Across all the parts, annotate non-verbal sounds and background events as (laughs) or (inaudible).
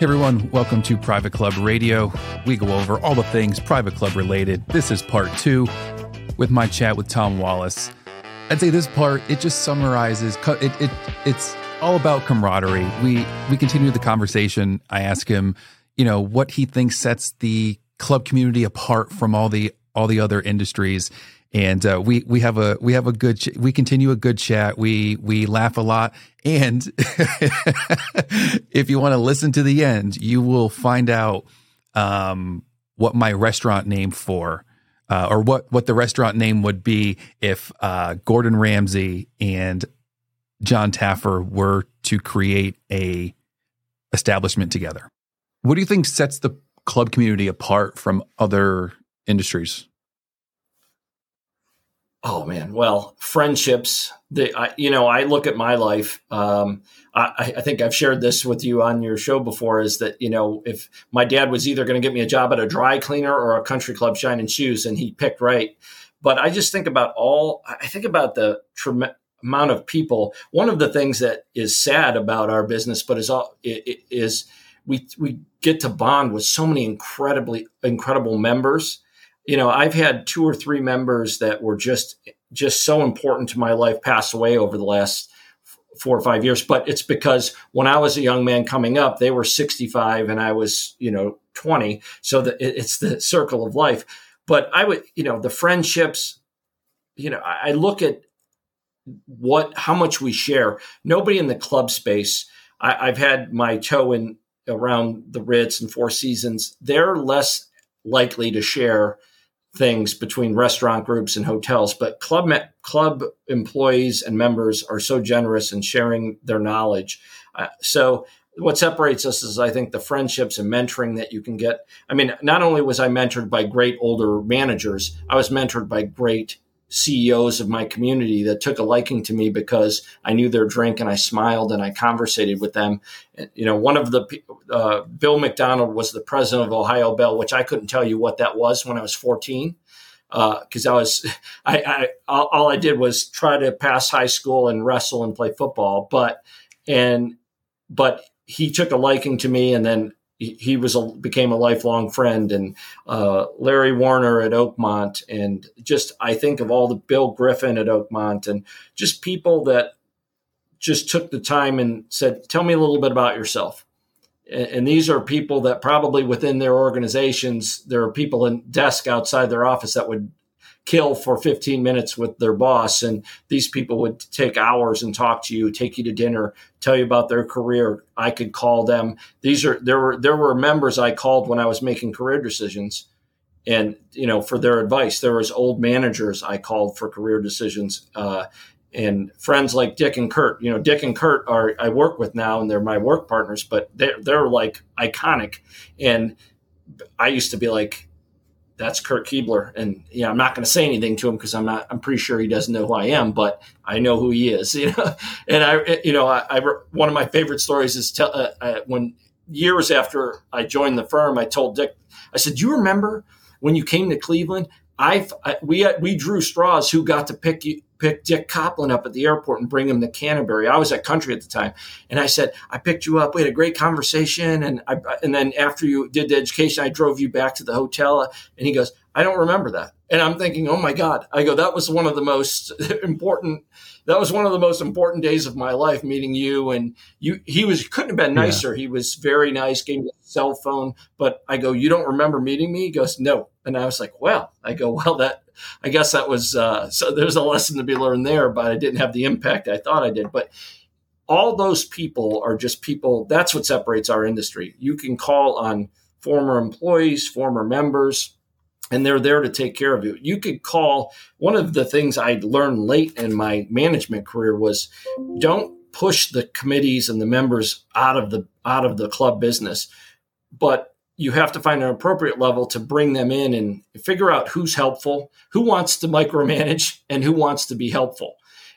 Hey everyone, welcome to Private Club Radio. We go over all the things private club related. This is part two with my chat with Tom Wallace. I'd say this part it just summarizes. It, it it's all about camaraderie. We we continue the conversation. I ask him, you know, what he thinks sets the club community apart from all the all the other industries and uh, we we have a we have a good ch- we continue a good chat. We we laugh a lot, and (laughs) if you want to listen to the end, you will find out um, what my restaurant name for. Uh, or what, what the restaurant name would be if uh, Gordon Ramsay and John Taffer were to create a establishment together. What do you think sets the club community apart from other industries? Oh man, well, friendships. The you know, I look at my life. Um, I, I, think I've shared this with you on your show before. Is that you know, if my dad was either going to get me a job at a dry cleaner or a country club shining shoes, and he picked right. But I just think about all. I think about the trem- amount of people. One of the things that is sad about our business, but is all is we we get to bond with so many incredibly incredible members you know, I've had two or three members that were just just so important to my life pass away over the last four or five years. But it's because when I was a young man coming up, they were 65 and I was, you know, 20. So the, it's the circle of life. But I would, you know, the friendships, you know, I look at what, how much we share. Nobody in the club space, I, I've had my toe in around the Ritz and Four Seasons. They're less likely to share things between restaurant groups and hotels, but club me- club employees and members are so generous in sharing their knowledge. Uh, so what separates us is I think the friendships and mentoring that you can get. I mean, not only was I mentored by great older managers, I was mentored by great CEOs of my community that took a liking to me because I knew their drink and I smiled and I conversated with them. You know, one of the uh, Bill McDonald was the president of Ohio Bell, which I couldn't tell you what that was when I was 14 because uh, I was (laughs) I, I all I did was try to pass high school and wrestle and play football, but and but he took a liking to me and then he was a, became a lifelong friend. And uh, Larry Warner at Oakmont and just I think of all the Bill Griffin at Oakmont and just people that just took the time and said tell me a little bit about yourself. And, and these are people that probably within their organizations there are people in desk outside their office that would kill for 15 minutes with their boss. And these people would take hours and talk to you, take you to dinner, tell you about their career. I could call them. These are, there were, there were members I called when I was making career decisions and, you know, for their advice. There was old managers I called for career decisions. Uh, and friends like Dick and Kurt, you know, Dick and Kurt are I work with now, and they're my work partners, but they're they're like iconic. And I used to be like, that's Kurt Kuebler. And yeah, I'm not going to say anything to him because I'm not. I'm pretty sure he doesn't know who I am, but I know who he is. (laughs) You know, and I, you know, I, I one of my favorite stories is tell, uh, uh, when years after I joined the firm, I told Dick, I said, "Do you remember when you came to Cleveland? I've, I we we drew straws who got to pick you." Pick Dick Kopplin up at the airport and bring him to Canterbury. I was at Country at the time, and I said, "I picked you up. We had a great conversation." And I, and then after you did the education, I drove you back to the hotel. And he goes, "I don't remember that." And I'm thinking, "Oh my God!" I go, "That was one of the most (laughs) important. That was one of the most important days of my life, meeting you." And you, he was couldn't have been nicer. Yeah. He was very nice. Gave me cell phone, but I go, "You don't remember meeting me?" He goes, "No." And I was like, "Well," I go, "Well, that." I guess that was uh, so. There's a lesson to be learned there, but I didn't have the impact I thought I did. But all those people are just people. That's what separates our industry. You can call on former employees, former members, and they're there to take care of you. You could call. One of the things I learned late in my management career was don't push the committees and the members out of the out of the club business, but you have to find an appropriate level to bring them in and figure out who's helpful, who wants to micromanage, and who wants to be helpful,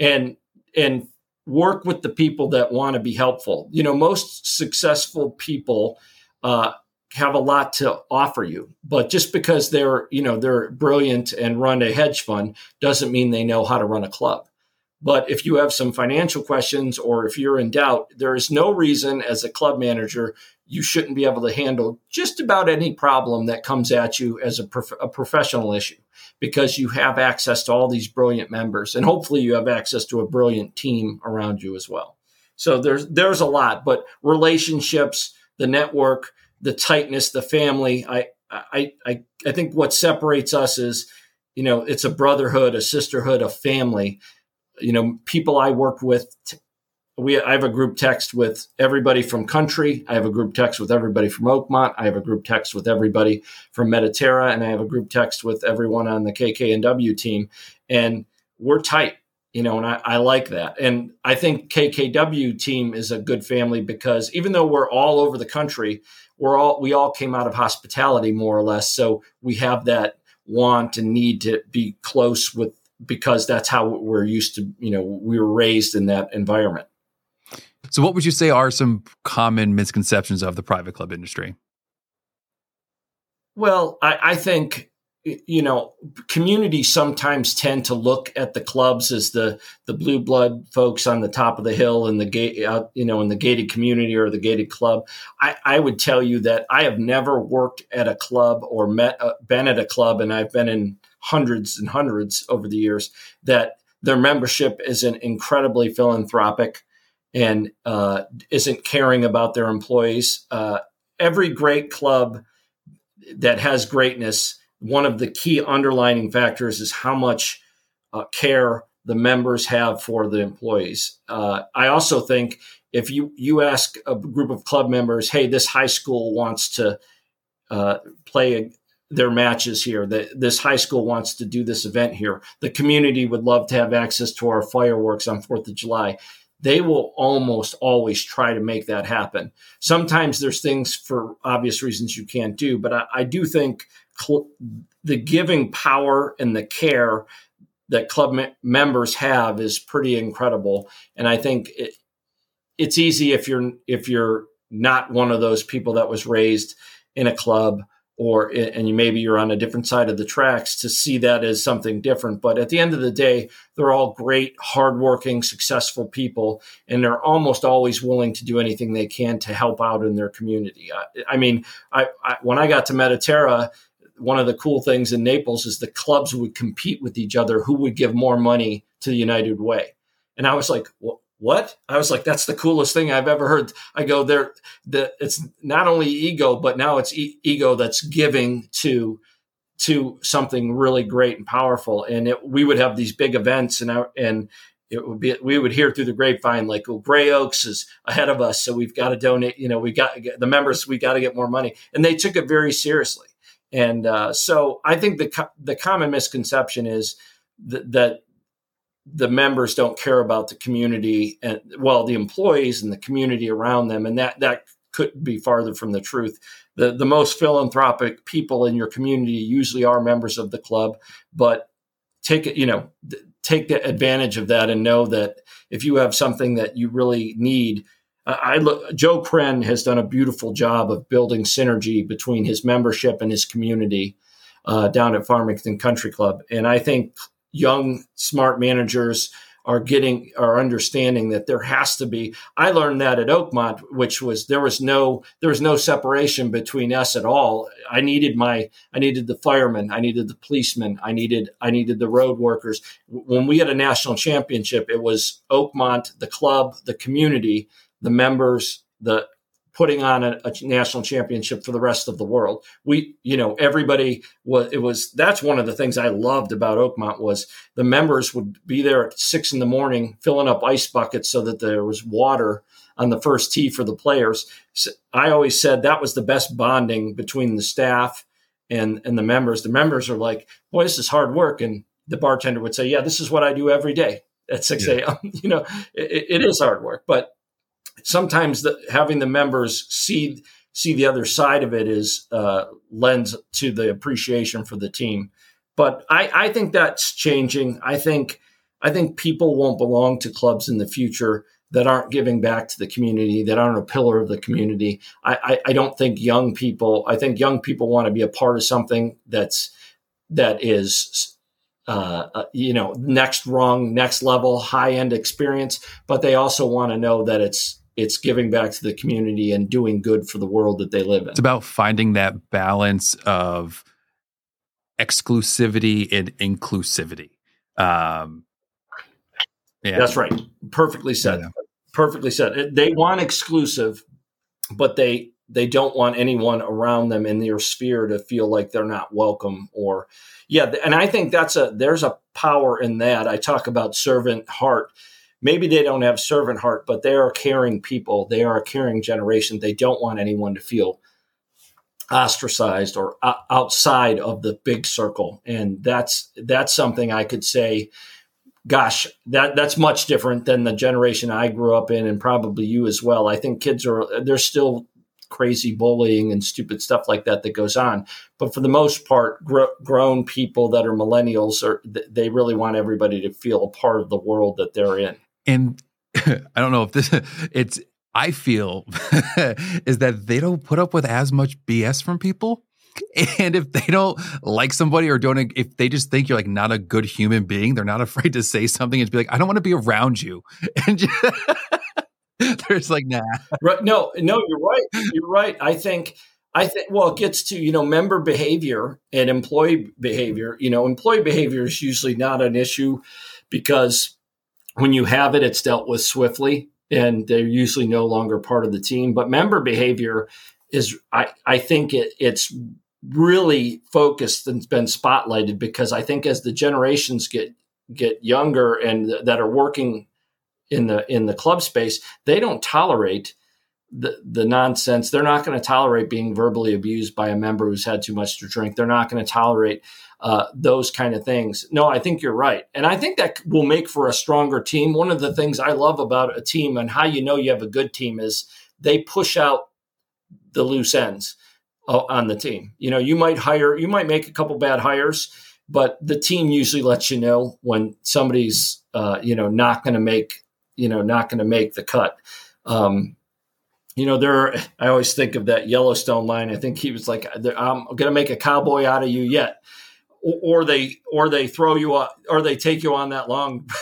and and work with the people that want to be helpful. You know, most successful people uh, have a lot to offer you, but just because they're you know they're brilliant and run a hedge fund doesn't mean they know how to run a club. But if you have some financial questions or if you're in doubt, there is no reason as a club manager you shouldn't be able to handle just about any problem that comes at you as a, prof- a, professional issue because you have access to all these brilliant members and hopefully you have access to a brilliant team around you as well. So there's there's a lot, but relationships, the network, the tightness, the family, I I I I think what separates us is, you know, it's a brotherhood, a sisterhood, a family. You know, people I worked with we I have a group text with everybody from country. I have a group text with everybody from Oakmont. I have a group text with everybody from Mediterra, and I have a group text with everyone on the KK&W team. And we're tight, you know, and I, I like that. And I think KKW team is a good family because even though we're all over the country, we're all we all came out of hospitality more or less. So we have that want and need to be close with because that's how we're used to, you know, we were raised in that environment. So, what would you say are some common misconceptions of the private club industry? Well, I, I think you know communities sometimes tend to look at the clubs as the the blue blood folks on the top of the hill in the gate out you know in the gated community or the gated club i i would tell you that i have never worked at a club or met uh, been at a club and i've been in hundreds and hundreds over the years that their membership is an incredibly philanthropic and uh, isn't caring about their employees. Uh, every great club that has greatness, one of the key underlining factors is how much uh, care the members have for the employees. Uh, I also think if you you ask a group of club members, "Hey, this high school wants to uh, play their matches here. That this high school wants to do this event here. The community would love to have access to our fireworks on Fourth of July." They will almost always try to make that happen. Sometimes there's things for obvious reasons you can't do, but I, I do think cl- the giving power and the care that club me- members have is pretty incredible. And I think it, it's easy if you're if you're not one of those people that was raised in a club or and you maybe you're on a different side of the tracks to see that as something different. But at the end of the day they're all great hardworking successful people and they're almost always willing to do anything they can to help out in their community. I, I mean I, I, when i got to mediterra one of the cool things in naples is the clubs would compete with each other who would give more money to the united way. And i was like well, what? I was like, that's the coolest thing I've ever heard. I go there. The it's not only ego, but now it's e- ego that's giving to to something really great and powerful. And it, we would have these big events, and I, and it would be we would hear through the grapevine like, "Oh, Grey Oaks is ahead of us, so we've got to donate. You know, we got the members. We got to get more money." And they took it very seriously. And uh, so I think the the common misconception is that the members don't care about the community and well the employees and the community around them and that that could be farther from the truth. The the most philanthropic people in your community usually are members of the club but take it you know take the advantage of that and know that if you have something that you really need I look Joe Kren has done a beautiful job of building synergy between his membership and his community uh, down at Farmington Country Club. And I think young smart managers are getting are understanding that there has to be i learned that at oakmont which was there was no there was no separation between us at all. I needed my i needed the firemen i needed the policemen i needed i needed the road workers. When we had a national championship it was oakmont the club the community the members the putting on a, a, national championship for the rest of the world. We, you know, everybody was, it was, that's one of the things I loved about Oakmont was the members would be there at six in the morning, filling up ice buckets so that there was water on the first tee for the players. So I always said that was the best bonding between the staff and, and the members. The members are like, boy, this is hard work. And the bartender would say, yeah, this is what I do every day at 6 a.m. (laughs) you know, it, it is hard work, but sometimes the, having the members see see the other side of it is uh, lends to the appreciation for the team. But I, I think that's changing. I think I think people won't belong to clubs in the future that aren't giving back to the community, that aren't a pillar of the community. I, I, I don't think young people. I think young people want to be a part of something that's that is uh, uh, you know, next rung, next level, high end experience, but they also want to know that it's it's giving back to the community and doing good for the world that they live in. It's about finding that balance of exclusivity and inclusivity. Um, yeah. That's right. Perfectly said. Yeah. Perfectly said. They want exclusive, but they they don't want anyone around them in their sphere to feel like they're not welcome or yeah and i think that's a there's a power in that i talk about servant heart maybe they don't have servant heart but they are caring people they are a caring generation they don't want anyone to feel ostracized or outside of the big circle and that's that's something i could say gosh that that's much different than the generation i grew up in and probably you as well i think kids are they're still crazy bullying and stupid stuff like that that goes on. But for the most part, gr- grown people that are millennials are they really want everybody to feel a part of the world that they're in. And (laughs) I don't know if this (laughs) it's I feel (laughs) is that they don't put up with as much BS from people. And if they don't like somebody or don't, if they just think you're like not a good human being, they're not afraid to say something and be like, I don't want to be around you. And just, There's like, nah. Right. No, no, you're right. You're right. I think, I think, well, it gets to, you know, member behavior and employee behavior. You know, employee behavior is usually not an issue because when you have it, it's dealt with swiftly and they're usually no longer part of the team. But member behavior is, I, I think it, it's really focused and been spotlighted because I think as the generations get get younger and th- that are working in the in the club space, they don't tolerate the the nonsense. They're not going to tolerate being verbally abused by a member who's had too much to drink. They're not going to tolerate uh, those kind of things. No, I think you're right, and I think that will make for a stronger team. One of the things I love about a team and how you know you have a good team is they push out the loose ends uh, on the team. You know, you might hire, you might make a couple bad hires, but the team usually lets you know when somebody's, uh, you know, not going to make you know not going to make the cut. Um, you know, there. Are, I always think of that Yellowstone line. I think he was like, "I'm going to make a cowboy out of you yet," or, or they or they throw you up, or they take you on that long. (laughs)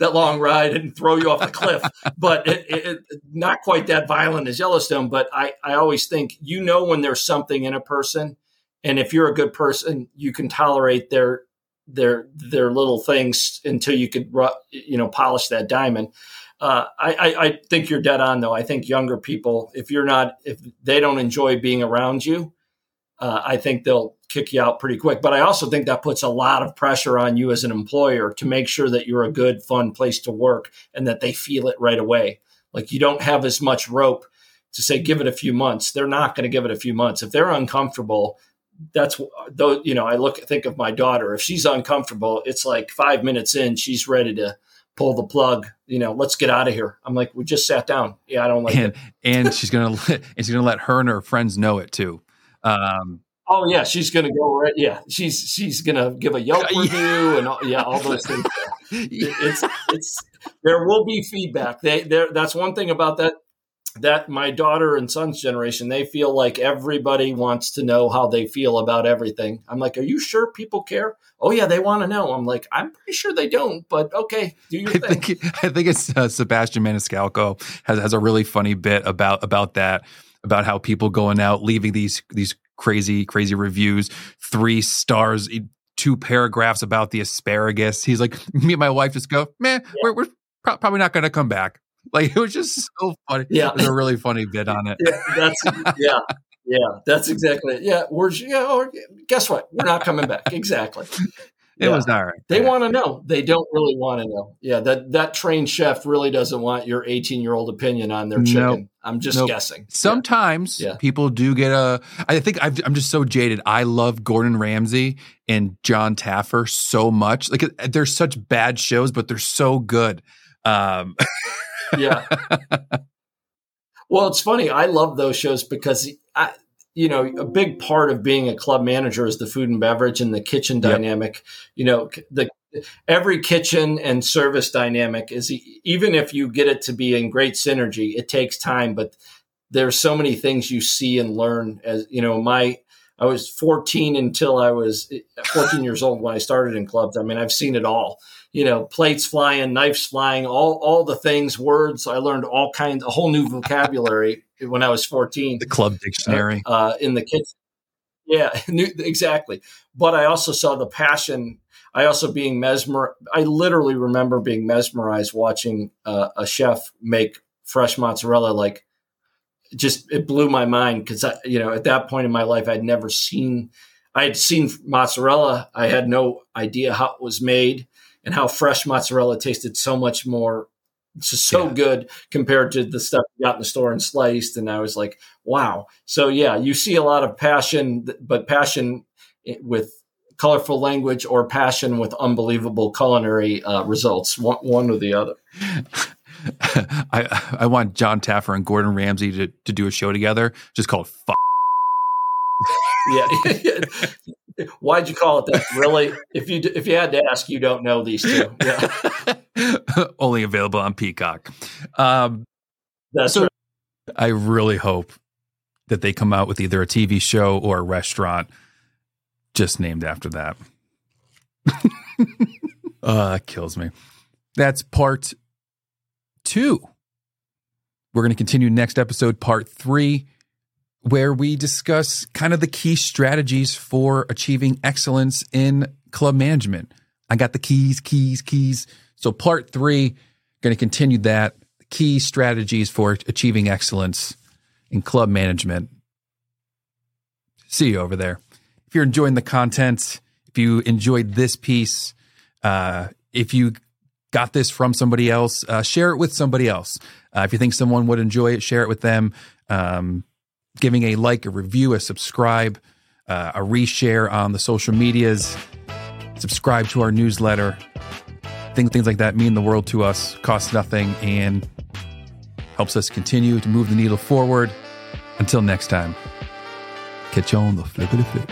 that long ride and throw you off the cliff, (laughs) but it, it, not quite that violent as Yellowstone. But I, I always think you know when there's something in a person, and if you're a good person, you can tolerate their their their little things until you could you know polish that diamond. Uh, I, I, think you're dead on though. I think younger people, if you're not, if they don't enjoy being around you, uh, I think they'll kick you out pretty quick. But I also think that puts a lot of pressure on you as an employer to make sure that you're a good, fun place to work and that they feel it right away. Like you don't have as much rope to say, give it a few months. They're not going to give it a few months. If they're uncomfortable, that's though you know i look think of my daughter if she's uncomfortable it's like five minutes in she's ready to pull the plug you know let's get out of here. I'm like we just sat down. Yeah i don't like and, it. and (laughs) she's gonna let, (laughs) and she's gonna let her and her friends know it too. Um, oh yeah she's gonna go right yeah she's she's gonna give a yelp (laughs) review and all, yeah all those things. It's it's there will be feedback. They there that's one thing about that that my daughter and son's generation, they feel like everybody wants to know how they feel about everything. I'm like, are you sure people care? Oh yeah, they want to know. I'm like, I'm pretty sure they don't, but okay, do your I thing. Think, I think it's uh, Sebastian Maniscalco has has a really funny bit about about that about how people going out leaving these these crazy crazy reviews, three stars, two paragraphs about the asparagus. He's like, me and my wife just go, man, yeah. we're, we're pro- probably not going to come back. Like it was just so funny. Yeah, it was a really funny bit on it. (laughs) Yeah, that's yeah, yeah, that's exactly it. Yeah, we're yeah. Or, guess what? We're not coming back. Exactly. (laughs) It yeah. was all right. They yeah. want to know. They don't really want to know. Yeah, that that trained chef really doesn't want your 18 year old opinion on their chicken. Nope. I'm just nope. guessing. Sometimes yeah. people do get a. I think i am just so jaded. I love Gordon Ramsay and John Taffer so much. Like they're such bad shows, but they're so good. Um, (laughs) yeah. well, it's funny. I love those shows because I, you know, a big part of being a club manager is the food and beverage and the kitchen dynamic. Yep. You know, the every kitchen and service dynamic is even if you get it to be in great synergy, it takes time, but there's so many things you see and learn as, you know, my I was 14 until I was 14 years old when I started in clubs. I mean, I've seen it all. You know, plates flying, knives flying, all all the things, words. I learned all kinds, a whole new vocabulary when I was 14. The club dictionary uh, in the kitchen. Yeah, (laughs) exactly. But I also saw the passion. I also being mesmer. I literally remember being mesmerized watching uh, a chef make fresh mozzarella like just it blew my mind because I, you know, at that point in my life, I'd never seen. I had seen mozzarella. I had no idea how it was made and how fresh mozzarella tasted so much more, just so yeah. good compared to the stuff you got in the store and sliced. And I was like, wow. So yeah, you see a lot of passion, but passion with colorful language or passion with unbelievable culinary uh, results, one, one or the other. (laughs) (laughs) I I want John Taffer and Gordon Ramsay to, to do a show together, just called "Fuck." yeah. (laughs) Why'd you call it that? Really? If you if you had to ask, you don't know these two. Yeah. (laughs) Only available on Peacock. Um, That's so right. I really hope that they come out with either a TV show or a restaurant just named after that. uh, that kills me. That's part two. We're going to continue next episode, part three, where we discuss kind of the key strategies for achieving excellence in club management. I got the keys, keys, keys. So, part three, going to continue that key strategies for achieving excellence in club management. See you over there. If you're enjoying the content, if you enjoyed this piece, uh, if you got this from somebody else, uh, share it with somebody else. Uh, if you think someone would enjoy it, share it with them. Um, giving a like, a review, a subscribe, uh, a reshare on the social medias, subscribe to our newsletter. Things, things like that mean the world to us, costs nothing, and helps us continue to move the needle forward. Until next time, catch you on the flip of the flip.